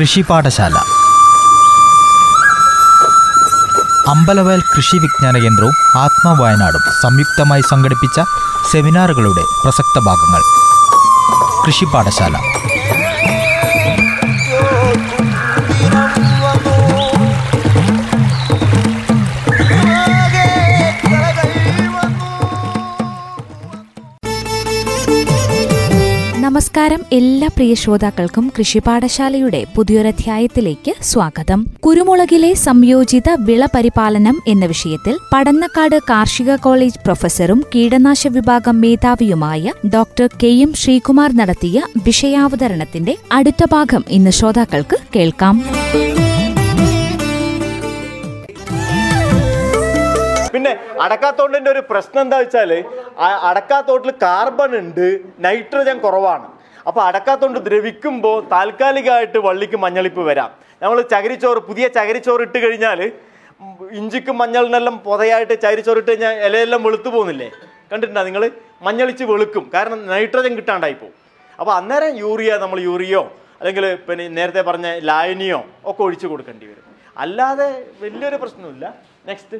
കൃഷി പാഠശാല. അമ്പലവയൽ കൃഷി വിജ്ഞാന കേന്ദ്രവും ആത്മവയനാടും സംയുക്തമായി സംഘടിപ്പിച്ച സെമിനാറുകളുടെ പ്രസക്ത ഭാഗങ്ങൾ. കൃഷി പാഠശാല. നമസ്കാരം. എല്ലാ പ്രിയ ശ്രോതാക്കൾക്കും കൃഷി പാഠശാലയുടെ പുതിയൊരധ്യായത്തിലേക്ക് സ്വാഗതം. കുരുമുളകിലെ സംയോജിത വിള പരിപാലനം എന്ന വിഷയത്തിൽ പടന്നക്കാട് കാർഷിക കോളേജ് പ്രൊഫസറും കീടനാശ വിഭാഗം മേധാവിയുമായ ഡോക്ടർ കെ എം ശ്രീകുമാർ നടത്തിയ വിഷയാവതരണത്തിന്റെ അടുത്ത ഭാഗം ഇന്ന് ശ്രോതാക്കൾക്ക് കേൾക്കാം. പിന്നെ അടക്കാത്തോട്ടിന്റെ ഒരു പ്രശ്നം എന്താ വെച്ചാൽ അടക്കാത്തോട്ടിൽ കാർബൺ ഉണ്ട് നൈട്രജൻ കുറവാണ്. അപ്പൊ അടക്കാത്തോണ്ട് ദ്രവിക്കുമ്പോൾ താൽക്കാലികമായിട്ട് വള്ളിക്ക് മഞ്ഞളിപ്പ് വരാം. നമ്മൾ ചകിരിച്ചോറ് പുതിയ ചകിരിച്ചോറ് ഇട്ട് കഴിഞ്ഞാൽ ഇഞ്ചിക്കും മഞ്ഞളിനെല്ലാം പൊതയായിട്ട് ചകിരിച്ചോറ് ഇട്ട് കഴിഞ്ഞാൽ ഇലയെല്ലാം വെളുത്തു പോകുന്നില്ലേ? കണ്ടിട്ടുണ്ടോ നിങ്ങൾ മഞ്ഞളിച്ച് വെളുക്കും. കാരണം നൈട്രജൻ കിട്ടാണ്ടായി പോകും അപ്പോൾ അന്നേരം യൂറിയ നമ്മൾ യൂറിയോ അല്ലെങ്കിൽ പിന്നെ നേരത്തെ പറഞ്ഞ ലായനിയോ ഒക്കെ ഒഴിച്ചു കൊടുക്കേണ്ടി വരും. അല്ലാതെ വലിയൊരു പ്രശ്നമില്ല നെക്സ്റ്റ്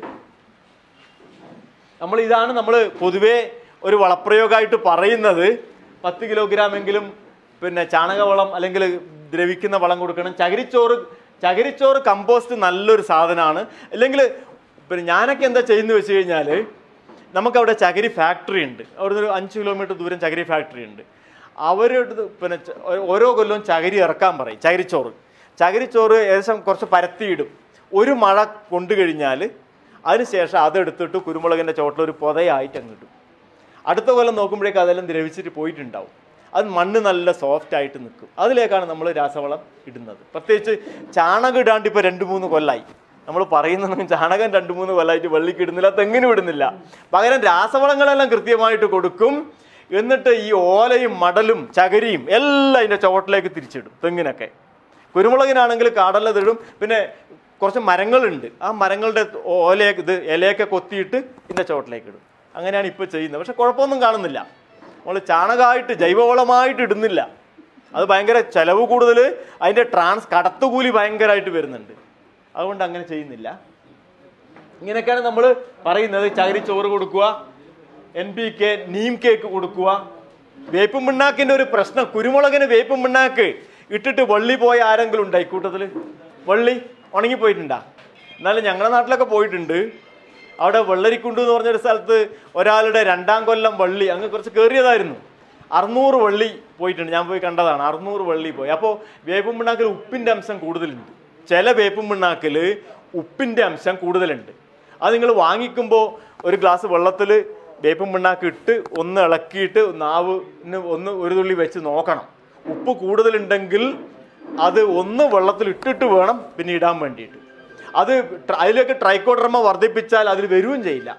നമ്മൾ ഇതാണ് നമ്മൾ പൊതുവേ ഒരു വളപ്രയോഗമായിട്ട് പറയുന്നത്. പത്ത് കിലോഗ്രാം എങ്കിലും പിന്നെ ചാണകവളം അല്ലെങ്കിൽ ദ്രവിക്കുന്ന വളം കൊടുക്കണം. ചകിരിച്ചോറ് ചകിരിച്ചോറ് കമ്പോസ്റ്റ് നല്ലൊരു സാധനമാണ്. അല്ലെങ്കിൽ പിന്നെ ഞാനൊക്കെ എന്താ ചെയ്യുന്നത് വെച്ച് കഴിഞ്ഞാൽ നമുക്കവിടെ ചകിരി ഫാക്ടറി ഉണ്ട്. അവിടെ ഒരു അഞ്ച് കിലോമീറ്റർ ദൂരം ചകിരി ഫാക്ടറി ഉണ്ട്. അവരുടെ പിന്നെ ഓരോ കൊല്ലവും ചകിരി ഇറക്കാൻ പറയും ചകിരിച്ചോറ്. ചകിരിച്ചോറ് ഏകദേശം കുറച്ച് പരത്തിയിടും. ഒരു മഴ കൊണ്ടു കഴിഞ്ഞാൽ അതിനുശേഷം അതെടുത്തിട്ട് കുരുമുളകിന്റെ ചോട്ടിൽ ഒരു പൊതയായിട്ട് അങ്ങ് ഇടും. അടുത്ത കൊല്ലം നോക്കുമ്പോഴേക്കും അതെല്ലാം ദ്രവിച്ചിട്ട് പോയിട്ടുണ്ടാവും. അത് മണ്ണ് നല്ല സോഫ്റ്റ് ആയിട്ട് നിൽക്കും. അതിലേക്കാണ് നമ്മൾ രാസവളം ഇടുന്നത്. പ്രത്യേകിച്ച് ചാണകം ഇടാണ്ട് ഇപ്പോൾ രണ്ട് മൂന്ന് കൊല്ലായി. നമ്മൾ പറയുന്നത് ചാണകം രണ്ട് മൂന്ന് കൊല്ലമായിട്ട് വെള്ളിക്ക് ഇടുന്നില്ല തെങ്ങിനും ഇടുന്നില്ല. പകരം രാസവളങ്ങളെല്ലാം കൃത്യമായിട്ട് കൊടുക്കും. എന്നിട്ട് ഈ ഓലയും മടലും ചകരിയും എല്ലാം അതിന്റെ ചുവട്ടിലേക്ക് തിരിച്ചിടും തെങ്ങിനൊക്കെ. കുരുമുളകിനാണെങ്കിൽ കാടല്ലതിടും പിന്നെ കുറച്ച് മരങ്ങളുണ്ട്. ആ മരങ്ങളുടെ ഓലയൊക്കെ ഇത് ഇലയൊക്കെ കൊത്തിയിട്ട് ഇതിന്റെ ചുവട്ടിലേക്ക് ഇടും. അങ്ങനെയാണ് ഇപ്പോൾ ചെയ്യുന്നത്. പക്ഷെ കുഴപ്പമൊന്നും കാണുന്നില്ല. നമ്മൾ ചാണകമായിട്ട് ജൈവവളമായിട്ട് ഇടുന്നില്ല. അത് ഭയങ്കര ചെലവ് കൂടുതൽ അതിന്റെ ട്രാൻസ് കടത്തുകൂലി ഭയങ്കരമായിട്ട് വരുന്നുണ്ട്. അതുകൊണ്ട് അങ്ങനെ ചെയ്യുന്നില്ല. ഇങ്ങനെയൊക്കെയാണ് നമ്മൾ പറയുന്നത്. ചകിരി ചോറ് കൊടുക്കുക N P K neem cake കൊടുക്കുക. വേപ്പും പിണ്ണാക്കിന്റെ ഒരു പ്രശ്നം. കുരുമുളകിന് വേപ്പും പിണ്ണാക്ക് ഇട്ടിട്ട് വള്ളി പോയ ആരെങ്കിലും ഉണ്ടോ ഇക്കൂട്ടത്തിൽ വള്ളി ഉണങ്ങിപ്പോയിട്ടുണ്ടാ? എന്നാലും ഞങ്ങളുടെ നാട്ടിലൊക്കെ പോയിട്ടുണ്ട്. അവിടെ വെള്ളരിക്കുണ്ട് എന്ന് പറഞ്ഞൊരു സ്ഥലത്ത് ഒരാളുടെ രണ്ടാം കൊല്ലം വള്ളി അങ്ങ് കുറച്ച് കയറിയതായിരുന്നു. അറുന്നൂറ് വള്ളി പോയിട്ടുണ്ട്. ഞാൻ പോയി കണ്ടതാണ്. അറുന്നൂറ് വള്ളി പോയി. അപ്പോൾ വേപ്പും പിണ്ണാക്കിൽ ഉപ്പിന്റെ അംശം കൂടുതലുണ്ട്. ചില വേപ്പും പിണ്ണാക്കിൽ ഉപ്പിന്റെ അംശം കൂടുതലുണ്ട്. അത് നിങ്ങൾ വാങ്ങിക്കുമ്പോൾ ഒരു ഗ്ലാസ് വെള്ളത്തിൽ വേപ്പും പിണ്ണാക്ക് ഇട്ട് ഒന്ന് ഇളക്കിയിട്ട് നാവിന് ഒന്ന് ഒരു തുള്ളി വെച്ച് നോക്കണം. ഉപ്പ് കൂടുതലുണ്ടെങ്കിൽ അത് ഒന്ന് വെള്ളത്തിൽ ഇട്ടിട്ട് വേണം പിന്നെ ഇടാൻ വേണ്ടിയിട്ട്. അത് അതിലേക്ക് ട്രൈക്കോഡർമ വർദ്ധിപ്പിച്ചാൽ അതിൽ വരികയും ചെയ്യില്ല.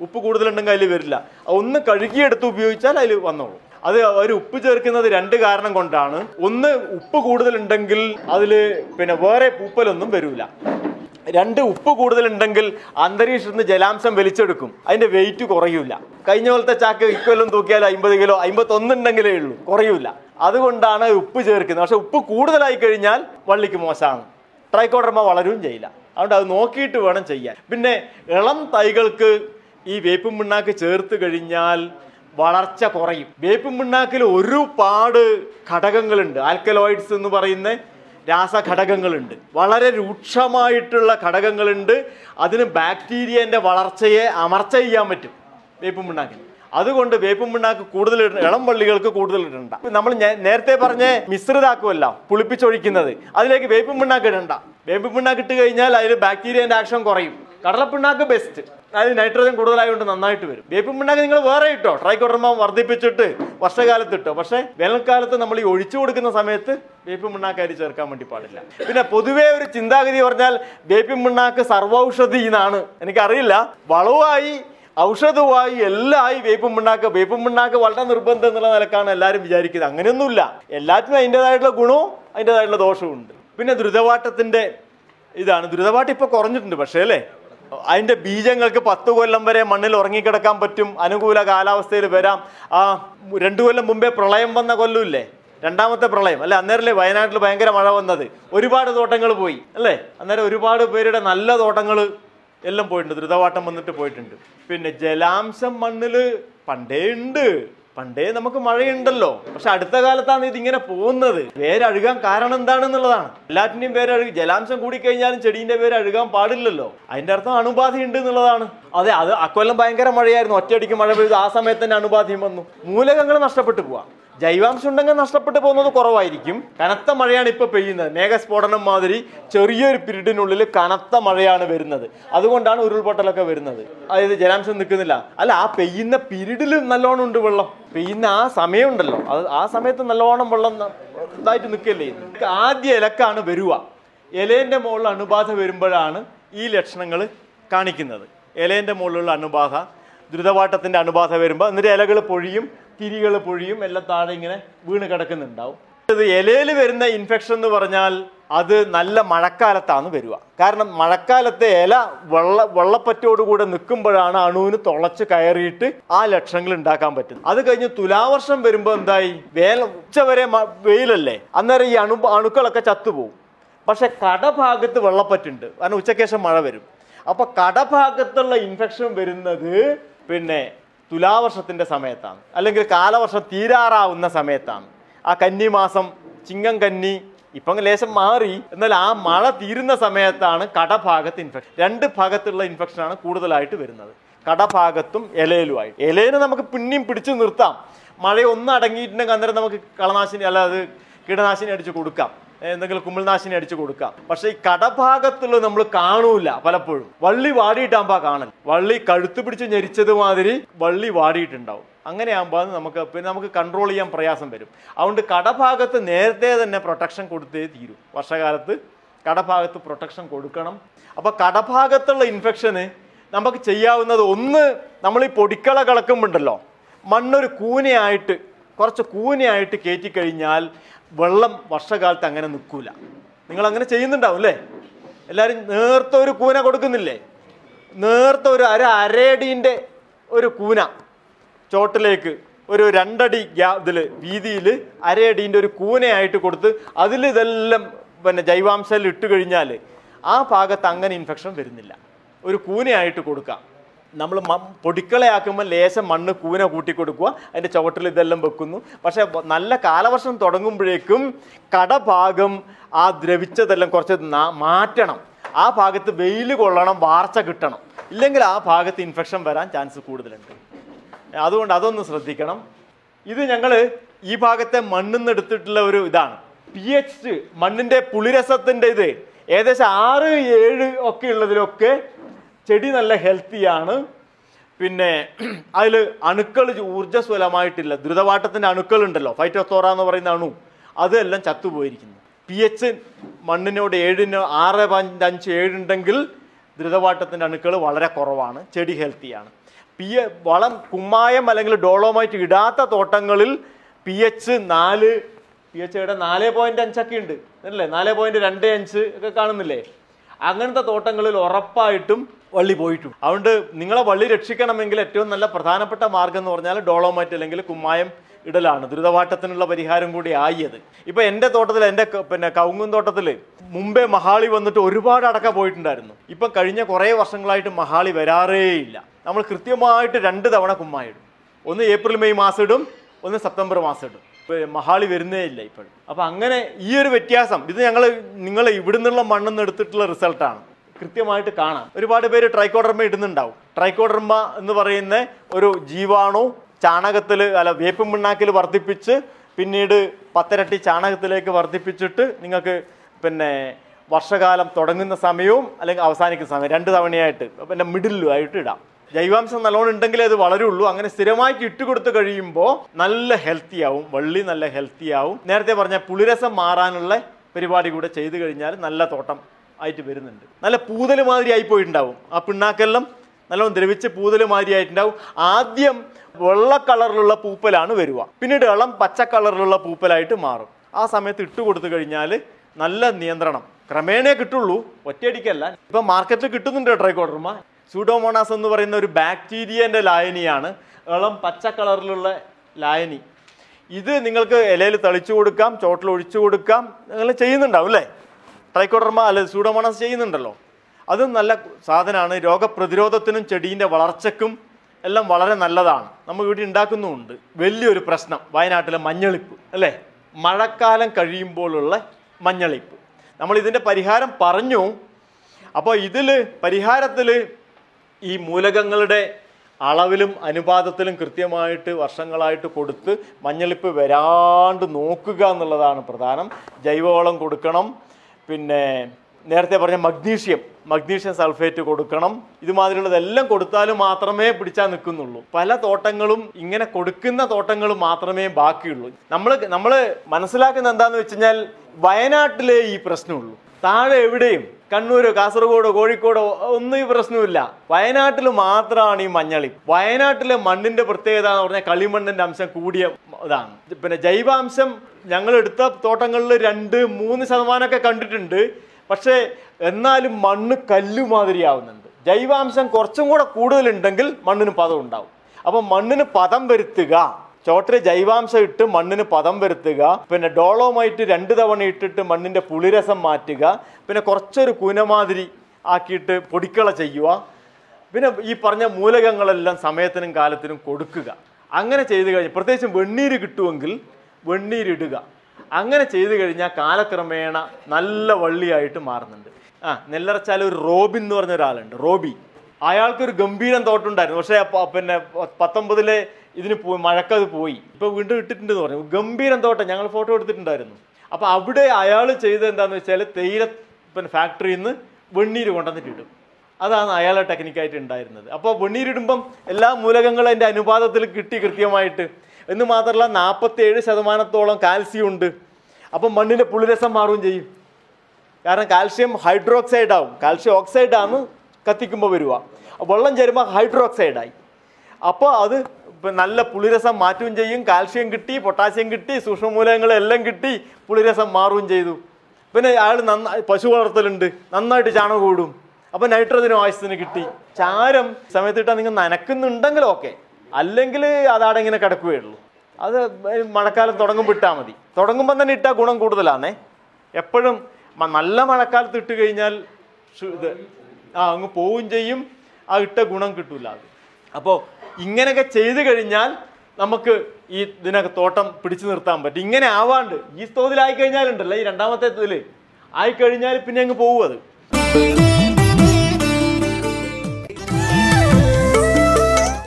ഉപ്പ് കൂടുതലുണ്ടെങ്കിൽ അതിൽ വരില്ല. ഒന്ന് കഴുകിയെടുത്ത് ഉപയോഗിച്ചാൽ അതിൽ വന്നോളൂ. അത് അവർ ഉപ്പ് ചേർക്കുന്നത് രണ്ട് കാരണം കൊണ്ടാണ്. ഒന്ന് ഉപ്പ് കൂടുതലുണ്ടെങ്കിൽ അതിൽ പിന്നെ വേറെ പൂപ്പലൊന്നും വരില്ല രണ്ട് ഉപ്പ് കൂടുതലുണ്ടെങ്കിൽ അന്തരീക്ഷത്തിൽ നിന്ന് ജലാംശം വലിച്ചെടുക്കും. അതിന്റെ വെയിറ്റ് കുറയൂല. കഴിഞ്ഞ പോലത്തെ ചാക്ക് ഇക്കൊല്ലം തൂക്കിയാൽ അമ്പത് കിലോ അമ്പത്തൊന്ന് ഉണ്ടെങ്കിലേ ഉള്ളൂ. കുറയൂല. അതുകൊണ്ടാണ് ഉപ്പ് ചേർക്കുന്നത്. പക്ഷെ ഉപ്പ് കൂടുതലായി കഴിഞ്ഞാൽ വള്ളിക്ക് മോശമാണ്. ട്രൈക്കോഡർമ വളരുകയും ചെയ്യില്ല. അതുകൊണ്ട് അത് നോക്കിയിട്ട് വേണം ചെയ്യാൻ. പിന്നെ ഇളം തൈകൾക്ക് ഈ വേപ്പും പിണ്ണാക്ക് ചേർത്ത് കഴിഞ്ഞാൽ വളർച്ച കുറയും. വേപ്പും പിണ്ണാക്കിൽ ഒരുപാട് ഘടകങ്ങളുണ്ട്. ആൽക്കലോയിഡ്സ് എന്ന് പറയുന്ന രാസഘടകങ്ങളുണ്ട്. വളരെ രൂക്ഷമായിട്ടുള്ള ഘടകങ്ങളുണ്ട്. അതിന് ബാക്ടീരിയന്റെ വളർച്ചയെ അമർച്ച ചെയ്യാൻ പറ്റും വേപ്പും പിണ്ണാക്കിന്. അതുകൊണ്ട് വേപ്പും പിണ്ണാക്ക് കൂടുതൽ ഇളം വള്ളികൾക്ക് കൂടുതൽ ഇടണ്ട. നമ്മൾ നേരത്തെ പറഞ്ഞ മിശ്രിതാക്കുമല്ല പുളിപ്പിച്ചൊഴിക്കുന്നത്. അതിലേക്ക് വേപ്പും പിണ്ണാക്ക് ഇടണ്ട. വേപ്പും പിണ്ണാക്ക് ഇട്ട് കഴിഞ്ഞാൽ അതിൽ ബാക്ടീരിയന്റെ ആക്ഷൻ കുറയും. കടലപ്പിണ്ണാക്ക് ബെസ്റ്റ് അതിൽ നൈട്രജൻ കൂടുതലായതുകൊണ്ട് നന്നായിട്ട് വരും. വേപ്പും പിണ്ണാക്ക് നിങ്ങൾ വേറെ ഇട്ടോ? ട്രൈക്കോട്ടർമ വർദ്ധിപ്പിച്ചിട്ട് വർഷകാലത്ത് ഇട്ടോ? പക്ഷേ വേനൽക്കാലത്ത് നമ്മൾ ഈ ഒഴിച്ചു കൊടുക്കുന്ന സമയത്ത് വേപ്പും പിണ്ണാക്കാരി ചേർക്കാൻ വേണ്ടി പാടില്ല. പിന്നെ പൊതുവേ ഒരു ചിന്താഗതി പറഞ്ഞാൽ വേപ്പിൻ പിണ്ണാക്ക് സർവൌഷധി എന്നാണ്. എനിക്കറിയില്ല. വളവുമായി ഔഷധവുമായി എല്ലായി വേപ്പും പിണ്ണാക്ക് വേപ്പും പിണ്ണാക്ക് വളരെ നിർബന്ധം എന്നുള്ള നിലക്കാണ് എല്ലാവരും വിചാരിക്കുന്നത്. അങ്ങനെയൊന്നുമില്ല. എല്ലാത്തിനും അതിന്റെതായിട്ടുള്ള ഗുണവും അതിന്റെതായിട്ടുള്ള ദോഷവും ഉണ്ട്. പിന്നെ ദ്രുതവാട്ടത്തിന്റെ ഇതാണ്. ദ്രുതവാട്ടം ഇപ്പോൾ കുറഞ്ഞിട്ടുണ്ട് പക്ഷേ അല്ലേ? അതിന്റെ ബീജങ്ങൾക്ക് പത്ത് കൊല്ലം വരെ മണ്ണിൽ ഉറങ്ങിക്കിടക്കാൻ പറ്റും. അനുകൂല കാലാവസ്ഥയിൽ വരാം. ആ രണ്ടു കൊല്ലം മുമ്പേ പ്രളയം വന്ന കൊല്ലമില്ലേ? രണ്ടാമത്തെ പ്രളയം. അല്ലെ? അന്നേരല്ലേ വയനാട്ടിൽ ഭയങ്കര മഴ വന്നത്. ഒരുപാട് തോട്ടങ്ങൾ പോയി. അല്ലേ? അന്നേരം ഒരുപാട് പേരുടെ നല്ല തോട്ടങ്ങൾ എല്ലാം പോയിട്ടുണ്ട്. ദ്രുതവാട്ടം വന്നിട്ട് പോയിട്ടുണ്ട്. പിന്നെ ജലാംശം മണ്ണിൽ പണ്ടേ ഉണ്ട്. പണ്ടേ നമുക്ക് മഴയുണ്ടല്ലോ. പക്ഷെ അടുത്ത കാലത്താണ് ഇതിങ്ങനെ പോകുന്നത്. വേരഴുകാൻ കാരണം എന്താണെന്നുള്ളതാണ്. എല്ലാറ്റിന്റെയും പേര് ജലാംശം ജലാംശം കൂടിക്കഴിഞ്ഞാലും ചെടീന്റെ പേര് അഴുകാൻ പാടില്ലല്ലോ. അതിന്റെ അർത്ഥം അണുബാധ ഉണ്ട് എന്നുള്ളതാണ്. അതെ അത് അക്കൊല്ലം ഭയങ്കര മഴയായിരുന്നു. ഒറ്റയടിക്ക് മഴ പെയ്തു. ആ സമയത്ത് തന്നെ അണുബാധയും വന്നു. മൂലകങ്ങൾ നഷ്ടപ്പെട്ടു പോവാം. ജൈവാംശം ഉണ്ടെങ്കിൽ നഷ്ടപ്പെട്ടു പോകുന്നത് കുറവായിരിക്കും. കനത്ത മഴയാണ് ഇപ്പൊ പെയ്യുന്നത്. മേഘസ്ഫോടനം മാതിരി ചെറിയൊരു പിരീഡിനുള്ളിൽ കനത്ത മഴയാണ് വരുന്നത്. അതുകൊണ്ടാണ് ഉരുൾപൊട്ടലൊക്കെ വരുന്നത്. അതായത് ജലാംശം നിൽക്കുന്നില്ല. അല്ല ആ പെയ്യുന്ന പീരീഡിൽ നല്ലോണം ഉണ്ട് വെള്ളം. പെയ്യുന്ന ആ സമയമുണ്ടല്ലോ. അത് ആ സമയത്ത് നല്ലോണം വെള്ളം ഇതായിട്ട് നിൽക്കല്ലേ ആദ്യ ഇലക്കാണ് വരുക. ഇലേന്റെ മുകളിൽ അണുബാധ വരുമ്പോഴാണ് ഈ ലക്ഷണങ്ങൾ കാണിക്കുന്നത്. ഇലേന്റെ മുകളിലുള്ള അണുബാധ ദ്രുതവാട്ടത്തിന്റെ അണുബാധ വരുമ്പോൾ എന്നിട്ട് ഇലകൾ പൊഴിയും തിരികൾ പൊഴിയും എല്ലാം താഴെ ഇങ്ങനെ വീണ് കിടക്കുന്നുണ്ടാവും. ഇലയിൽ വരുന്ന ഇൻഫെക്ഷൻ എന്ന് പറഞ്ഞാൽ അത് നല്ല മഴക്കാലത്താണ് വരിക. കാരണം മഴക്കാലത്തെ ഇല വെള്ള വെള്ളപ്പറ്റോടുകൂടെ നിൽക്കുമ്പോഴാണ് അണുവിന് തുളച്ച് കയറിയിട്ട് ആ ലക്ഷണങ്ങൾ ഉണ്ടാക്കാൻ പറ്റുന്നത്. അത് കഴിഞ്ഞ് തുലാവർഷം വരുമ്പോൾ എന്തായി? വേല ഉച്ച വരെ മ- വെയിലല്ലേ? അന്നേരം ഈ അണു അണുക്കളൊക്കെ ചത്തുപോകും. പക്ഷെ കടഭാഗത്ത് വെള്ളപ്പറ്റുണ്ട്. കാരണം ഉച്ചയ്ക്ക് ശേഷം മഴ വരും. അപ്പോൾ കടഭാഗത്തുള്ള ഇൻഫെക്ഷൻ വരുന്നത് പിന്നെ തുലാവർഷത്തിന്റെ സമയത്താണ്. അല്ലെങ്കിൽ കാലവർഷം തീരാറാവുന്ന സമയത്താണ്. ആ കന്നി മാസം ചിങ്ങം കന്നി ഇപ്പം ലേശം മാറി. എന്നാൽ ആ മഴ തീരുന്ന സമയത്താണ് കടഭാഗത്ത് ഇൻഫെക്ഷൻ രണ്ട് ഭാഗത്തുള്ള ഇൻഫെക്ഷനാണ് കൂടുതലായിട്ട് വരുന്നത്. കടഭാഗത്തും ഇലയിലുമായി ഇലയിന് നമുക്ക് പിന്നെയും പിടിച്ചു നിർത്താം. മഴ ഒന്ന് അടങ്ങിയിട്ടുണ്ടെങ്കിൽ അന്നേരം നമുക്ക് കളനാശിനി അല്ല കീടനാശിനി അടിച്ച് കൊടുക്കാം. എന്തെങ്കിലും കുമ്പിൾനാശിനി അടിച്ചു കൊടുക്കാം. പക്ഷെ ഈ കടഭാഗത്തുള്ള നമ്മൾ കാണൂല പലപ്പോഴും. വള്ളി വാടിയിട്ടാകുമ്പോൾ കാണൽ. വള്ളി കഴുത്ത് പിടിച്ച് ഞെരിച്ചത് മാതിരി വള്ളി വാടിയിട്ടുണ്ടാവും. അങ്ങനെ ആകുമ്പോൾ നമുക്ക് പിന്നെ നമുക്ക് കൺട്രോൾ ചെയ്യാൻ പ്രയാസം വരും. അതുകൊണ്ട് കടഭാഗത്ത് നേരത്തെ തന്നെ പ്രൊട്ടക്ഷൻ കൊടുത്തേ തീരും. വർഷകാലത്ത് കടഭാഗത്ത് പ്രൊട്ടക്ഷൻ കൊടുക്കണം. അപ്പോൾ കടഭാഗത്തുള്ള ഇൻഫെക്ഷന് നമുക്ക് ചെയ്യാവുന്നത് ഒന്ന് നമ്മൾ ഈ പൊടിക്കള കളക്കുമ്പോണ്ടല്ലോ മണ്ണൊരു കൂനയായിട്ട് കുറച്ച് കൂനയായിട്ട് കയറ്റി കഴിഞ്ഞാൽ വെള്ളം വർഷകാലത്ത് അങ്ങനെ നിൽക്കൂല. നിങ്ങൾ അങ്ങനെ ചെയ്യുന്നുണ്ടാവും അല്ലേ എല്ലാവരും നേർത്ത ഒരു കൂന കൊടുക്കുന്നില്ലേ? നേർത്ത ഒരു അര അരയടീന്റെ ഒരു കൂന. ചോട്ടിലേക്ക് ഒരു രണ്ടടി ഗ്യാ ഇതിൽ വീതിയിൽ അരയടീന്റെ ഒരു കൂനയായിട്ട് കൊടുത്ത് അതിൽ ഇതെല്ലാം പിന്നെ ജൈവാംശം ഇട്ട് കഴിഞ്ഞാൽ ആ ഭാഗത്ത് അങ്ങനെ ഇൻഫെക്ഷൻ വരുന്നില്ല. ഒരു കൂനയായിട്ട് കൊടുക്കാം. നമ്മൾ പൊടിക്കളയാക്കുമ്പോൾ ലേശം മണ്ണ് കൂന കൂട്ടി കൊടുക്കുക അതിന്റെ ചുവട്ടിൽ ഇതെല്ലാം വെക്കുന്നു. പക്ഷേ നല്ല കാലവർഷം തുടങ്ങുമ്പോഴേക്കും കടഭാഗം ആ ദ്രവിച്ചതെല്ലാം കുറച്ച് മാറ്റണം. ആ ഭാഗത്ത് വെയിൽ കൊള്ളണം വാർച്ച കിട്ടണം. ഇല്ലെങ്കിൽ ആ ഭാഗത്ത് ഇൻഫെക്ഷൻ വരാൻ ചാൻസ് കൂടുതലുണ്ട്. അതുകൊണ്ട് അതൊന്ന് ശ്രദ്ധിക്കണം. ഇത് ഞങ്ങൾ ഈ ഭാഗത്തെ മണ്ണിൽ നിന്ന് എടുത്തിട്ടുള്ള ഒരു ഇതാണ്. പി എച്ച് മണ്ണിന്റെ പുളിരസത്തിന്റെ ഇത്. ഏകദേശം ആറ് ഏഴ് ഒക്കെ ഉള്ളതിലൊക്കെ ചെടി നല്ല ഹെൽത്തിയാണ്. പിന്നെ അതിൽ അണുക്കൾ ഊർജസ്വലമായിട്ടില്ല. ദ്രുതവാട്ടത്തിന്റെ അണുക്കൾ ഉണ്ടല്ലോ ഫൈറ്റോത്തോറ എന്ന് പറയുന്ന അണു. അതെല്ലാം ചത്തുപോയിരിക്കുന്നു. പി എച്ച് മണ്ണിനോട് ഏഴിന് ആറ് പഞ്ച് അഞ്ച് ഏഴുണ്ടെങ്കിൽ ദ്രുതവാട്ടത്തിന്റെ അണുക്കൾ വളരെ കുറവാണ്. ചെടി ഹെൽത്തിയാണ്. പി എ വളം കുമ്മായം അല്ലെങ്കിൽ ഡോളോമായിട്ട് ഇടാത്ത തോട്ടങ്ങളിൽ പി എച്ച് നാല് പി എച്ച് ഇവിടെ നാല് പോയിന്റ് അഞ്ചൊക്കെ ഉണ്ട്. അല്ലേ? നാല് പോയിന്റ് രണ്ട് അഞ്ച് ഒക്കെ കാണുന്നില്ലേ? അങ്ങനത്തെ തോട്ടങ്ങളിൽ ഉറപ്പായിട്ടും വള്ളി പോയിട്ടുണ്ട് അതുകൊണ്ട് നിങ്ങളെ വള്ളി രക്ഷിക്കണമെങ്കിൽ ഏറ്റവും നല്ല പ്രധാനപ്പെട്ട മാർഗം എന്ന് പറഞ്ഞാൽ ഡോളോമൈറ്റ് അല്ലെങ്കിൽ കുമ്മായം ഇടലാണ്. ദ്രുതവാട്ടത്തിനുള്ള പരിഹാരം കൂടി ആയത് ഇപ്പൊ എന്റെ തോട്ടത്തിൽ എന്റെ പിന്നെ കവുങ്ങും തോട്ടത്തിൽ മുമ്പേ മഹാളി വന്നിട്ട് ഒരുപാട് അടക്ക പോയിട്ടുണ്ടായിരുന്നു. ഇപ്പം കഴിഞ്ഞ കുറേ വർഷങ്ങളായിട്ട് മഹാളി വരാറേ ഇല്ല നമ്മൾ കൃത്യമായിട്ട് രണ്ട് തവണ കുമ്മായിടും ഒന്ന് ഏപ്രിൽ മെയ് മാസം ഇടും ഒന്ന് സെപ്റ്റംബർ മാസം ഇടും. മഹാളി വരുന്നേ ഇല്ല ഇപ്പോഴും. അപ്പൊ അങ്ങനെ ഈ ഒരു വ്യത്യാസം ഇത് ഞങ്ങൾ നിങ്ങൾ ഇവിടുന്നുള്ള മണ്ണെന്ന് എടുത്തിട്ടുള്ള റിസൾട്ടാണ്. കൃത്യമായിട്ട് കാണാം. ഒരുപാട് പേര് ട്രൈക്കോഡർമ ഇടുന്നുണ്ടാവും. ട്രൈക്കോഡർമ എന്ന് പറയുന്ന ഒരു ജീവാണു ചാണകത്തിൽ അല്ല വേപ്പും പിണ്ണാക്കിൽ വർദ്ധിപ്പിച്ച് പിന്നീട് പത്തരട്ടി ചാണകത്തിലേക്ക് വർദ്ധിപ്പിച്ചിട്ട് നിങ്ങൾക്ക് പിന്നെ വർഷകാലം തുടങ്ങുന്ന സമയവും അല്ലെങ്കിൽ അവസാനിക്കുന്ന സമയം രണ്ട് തവണയായിട്ട് പിന്നെ മിഡിലും ആയിട്ട് ഇടാം. ജൈവാംശം നല്ലോണം ഉണ്ടെങ്കിലേ അത് വളരുള്ളൂ. അങ്ങനെ സ്ഥിരമായിട്ട് ഇട്ട് കൊടുത്തു കഴിയുമ്പോൾ നല്ല ഹെൽത്തി ആവും. വള്ളി നല്ല ഹെൽത്തി ആവും. നേരത്തെ പറഞ്ഞ പുളിരസം മാറാനുള്ള പരിപാടി കൂടെ ചെയ്തു കഴിഞ്ഞാൽ നല്ല തോട്ടം ആയിട്ട് വരുന്നുണ്ട്. നല്ല പൂതൽ മാതിരി ആയിപ്പോയിട്ടുണ്ടാവും ആ പിണ്ണാക്കെല്ലാം നല്ലോണം ദ്രവിച്ച് പൂതൽ മാതിരി ആയിട്ടുണ്ടാവും ആദ്യം വെള്ള കളറിലുള്ള പൂപ്പലാണ് വരിക. പിന്നീട് ഇളം പച്ച കളറിലുള്ള പൂപ്പലായിട്ട് മാറും. ആ സമയത്ത് ഇട്ട് കൊടുത്തു കഴിഞ്ഞാൽ നല്ല നിയന്ത്രണം. ക്രമേണേ കിട്ടുള്ളൂ. ഒറ്റയടിക്കല്ല. ഇപ്പൊ മാർക്കറ്റിൽ കിട്ടുന്നുണ്ട് ട്രൈക്കോഡർമ സൂഡോമോണാസ് എന്ന് പറയുന്ന ഒരു ബാക്ടീരിയന്റെ ലായനിയാണ് ഇളം പച്ച കളറിലുള്ള ലായനി. ഇത് നിങ്ങൾക്ക് ഇലയിൽ തളിച്ചു കൊടുക്കാം ചോട്ടിൽ ഒഴിച്ചു കൊടുക്കാം നിങ്ങൾ ചെയ്യുന്നുണ്ടാവും അല്ലേ? ട്രൈക്കോഡർമ അല്ല സൂഡോമോണസ് ചെയ്യുന്നുണ്ടല്ലോ. അത് നല്ല സാധനമാണ്. രോഗപ്രതിരോധത്തിനും ചെടീന്റെ വളർച്ചയ്ക്കും എല്ലാം വളരെ നല്ലതാണ്. നമ്മൾ വീട്ടിൽ ഉണ്ടാക്കുന്നുമുണ്ട്. വലിയൊരു പ്രശ്നം. വയനാട്ടിലെ മഞ്ഞളിപ്പ് അല്ലേ? മഴക്കാലം കഴിയുമ്പോഴുള്ള മഞ്ഞളിപ്പ്. നമ്മൾ ഇതിന്റെ പരിഹാരം പറഞ്ഞു. അപ്പോൾ ഇതിൽ പരിഹാരത്തിൽ ഈ മൂലകങ്ങളുടെ അളവിലും അനുപാതത്തിലും കൃത്യമായിട്ട് വർഷങ്ങളായിട്ട് കൊടുത്ത് മഞ്ഞളിപ്പ് വരാണ്ട് നോക്കുക എന്നുള്ളതാണ് പ്രധാനം. ജൈവവളം കൊടുക്കണം. പിന്നെ നേരത്തെ പറഞ്ഞ മഗ്നീഷ്യം മഗ്നീഷ്യം സൾഫേറ്റ് കൊടുക്കണം. ഇതുമാതിരിയുള്ളതെല്ലാം കൊടുത്താലും മാത്രമേ പിടിച്ചാൽ നിൽക്കുന്നുള്ളൂ. പല തോട്ടങ്ങളും ഇങ്ങനെ കൊടുക്കുന്ന തോട്ടങ്ങൾ മാത്രമേ ബാക്കിയുള്ളൂ. നമ്മൾ നമ്മൾ മനസ്സിലാക്കുന്ന എന്താണെന്ന് വെച്ച് കഴിഞ്ഞാൽ വയനാട്ടിലേ ഈ പ്രശ്നമുള്ളൂ. താഴെ എവിടെയും കണ്ണൂരോ കാസർഗോഡ് കോഴിക്കോട് ഒന്നും ഈ പ്രശ്നമില്ല വയനാട്ടിൽ മാത്രമാണ് ഈ മഞ്ഞളി. വയനാട്ടിലെ മണ്ണിന്റെ പ്രത്യേകത എന്ന് പറഞ്ഞാൽ കളിമണ്ണിന്റെ അംശം കൂടിയ ഇതാണ്. പിന്നെ ജൈവാംശം ഞങ്ങൾ എടുത്ത തോട്ടങ്ങളിൽ രണ്ട് മൂന്ന് ശതമാനമൊക്കെ കണ്ടിട്ടുണ്ട്. പക്ഷേ എന്നാലും മണ്ണ് കല്ലുമാതിരിയാവുന്നുണ്ട് ജൈവാംശം കുറച്ചും കൂടെ കൂടുതലുണ്ടെങ്കിൽ മണ്ണിന് പദം ഉണ്ടാവും. അപ്പം മണ്ണിന് പദം വരുത്തുക. ചോട്ടിൽ ജൈവാംശം ഇട്ട് മണ്ണിന് പദം വരുത്തുക പിന്നെ ഡോളോമായിട്ട് രണ്ട് തവണ ഇട്ടിട്ട് മണ്ണിന്റെ പുളിരസം മാറ്റുക പിന്നെ കുറച്ചൊരു കുനമാതിരി ആക്കിയിട്ട് പൊടിക്കള ചെയ്യുക പിന്നെ ഈ പറഞ്ഞ മൂലകങ്ങളെല്ലാം സമയത്തിനും കാലത്തിനും കൊടുക്കുക. അങ്ങനെ ചെയ്തു കഴിഞ്ഞാൽ പ്രത്യേകിച്ചും വെണ്ണീര് കിട്ടുമെങ്കിൽ വെണ്ണീരിടുക അങ്ങനെ ചെയ്തു കഴിഞ്ഞാൽ കാലക്രമേണ നല്ല വള്ളിയായിട്ട് മാറുന്നുണ്ട്. ആ നെല്ലറച്ചാൽ ഒരു റോബിൻ എന്ന് പറഞ്ഞ ഒരാളുണ്ട് റോബി. അയാൾക്കൊരു ഗംഭീരം തോട്ടുണ്ടായിരുന്നു. പക്ഷേ പിന്നെ പത്തൊമ്പതിലെ ഇതിന് പോയി മഴക്കത് പോയി. ഇപ്പൊ വീണ്ടും ഇട്ടിട്ടുണ്ടെന്ന് പറഞ്ഞു. ഗംഭീരം തോട്ടം ഞങ്ങൾ ഫോട്ടോ എടുത്തിട്ടുണ്ടായിരുന്നു. അപ്പൊ അവിടെ അയാൾ ചെയ്തത് എന്താന്ന് വെച്ചാൽ തേയില പിന്നെ ഫാക്ടറിയിൽ നിന്ന് വെണ്ണീര് കൊണ്ടുവന്നിട്ട് ഇടും. അതാണ് അയാളുടെ ടെക്നിക്കായിട്ട് ഉണ്ടായിരുന്നത്. അപ്പോൾ വെണ്ണീരിടുമ്പം എല്ലാ മൂലകങ്ങളും അതിന്റെ അനുപാതത്തിൽ കിട്ടി കൃത്യമായിട്ട്. എന്ന് മാത്രമല്ല നാൽപ്പത്തേഴ് ശതമാനത്തോളം കാൽസ്യം ഉണ്ട്. അപ്പം മണ്ണിന്റെ പുളിരസം മാറുകയും ചെയ്യും. കാരണം കാൽഷ്യം ഹൈഡ്രോക്സൈഡ് ആവും. കാൽഷ്യം ഓക്സൈഡ് ആണ് കത്തിക്കുമ്പോൾ വരിക. വെള്ളം ചേരുമ്പോൾ ഹൈഡ്രോക്സൈഡായി അപ്പോൾ അത് നല്ല പുളിരസം മാറ്റുകയും ചെയ്യും. കാൽഷ്യം കിട്ടി പൊട്ടാസ്യം കിട്ടി സൂക്ഷ്മമൂലകങ്ങളെല്ലാം കിട്ടി പുളിരസം മാറുകയും ചെയ്തു. പിന്നെ അയാൾ നന്നായി പശു വളർത്തലുണ്ട്. നന്നായിട്ട് ചാണകം കൂടും. അപ്പം നൈട്രജനും ആവശ്യത്തിന് കിട്ടി. ചാരം സമയത്തിട്ടാൽ നിങ്ങൾ നനക്കുന്നുണ്ടെങ്കിൽ ഓക്കെ അല്ലെങ്കിൽ അതവിടെ ഇങ്ങനെ കിടക്കുകയുള്ളൂ അത് മഴക്കാലം തുടങ്ങുമ്പോൾ ഇട്ടാൽ മതി. തുടങ്ങുമ്പോൾ തന്നെ ഇട്ടാൽ ഗുണം കൂടുതലാണേ എപ്പോഴും നല്ല മഴക്കാലത്ത് ഇട്ട് കഴിഞ്ഞാൽ ഇത് ആ അങ്ങ് പോവുകയും ചെയ്യും. ആ ഇട്ട ഗുണം കിട്ടൂല അത്. അപ്പോൾ ഇങ്ങനെയൊക്കെ ചെയ്തു കഴിഞ്ഞാൽ നമുക്ക് ഈ ഇതിനൊക്കെ തോട്ടം പിടിച്ചു നിർത്താൻ പറ്റും. ഇങ്ങനെ ആവാണ്ട് ഈ തോതിലായി കഴിഞ്ഞാലുണ്ടല്ലോ ഈ രണ്ടാമത്തെ ഇതിൽ ആയിക്കഴിഞ്ഞാൽ പിന്നെ അങ്ങ് പോകും അത്.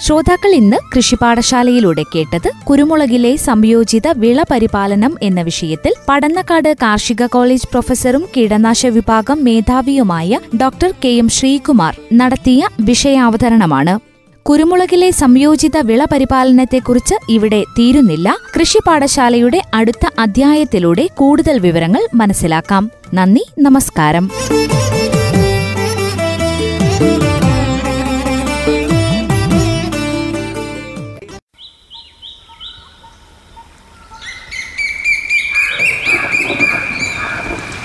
ശ്രോതാക്കൾ ഇന്ന് കൃഷിപാഠശാലയിലൂടെ കേട്ടത് കുരുമുളകിലെ സംയോജിത വിള പരിപാലനം എന്ന വിഷയത്തിൽ പടന്നക്കാട് കാർഷിക കോളേജ് പ്രൊഫസറും കീടനാശ വിഭാഗം മേധാവിയുമായ ഡോക്ടർ കെ എം ശ്രീകുമാർ നടത്തിയ വിഷയാവതരണമാണ്. കുരുമുളകിലെ സംയോജിത വിള പരിപാലനത്തെക്കുറിച്ച് ഇവിടെ തീരുന്നില്ല. കൃഷി പാഠശാലയുടെ അടുത്ത അധ്യായത്തിലൂടെ കൂടുതൽ വിവരങ്ങൾ മനസ്സിലാക്കാം. നന്ദി നമസ്കാരം.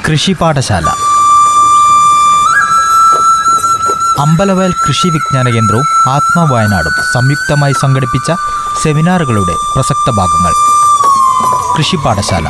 കൃഷി പാഠശാല. അമ്പലവയൽ കൃഷി വിജ്ഞാന കേന്ദ്രവും ആത്മവയനാടും സംയുക്തമായി സംഘടിപ്പിച്ച സെമിനാറുകളുടെ പ്രസക്ത ഭാഗങ്ങൾ. കൃഷി പാഠശാല.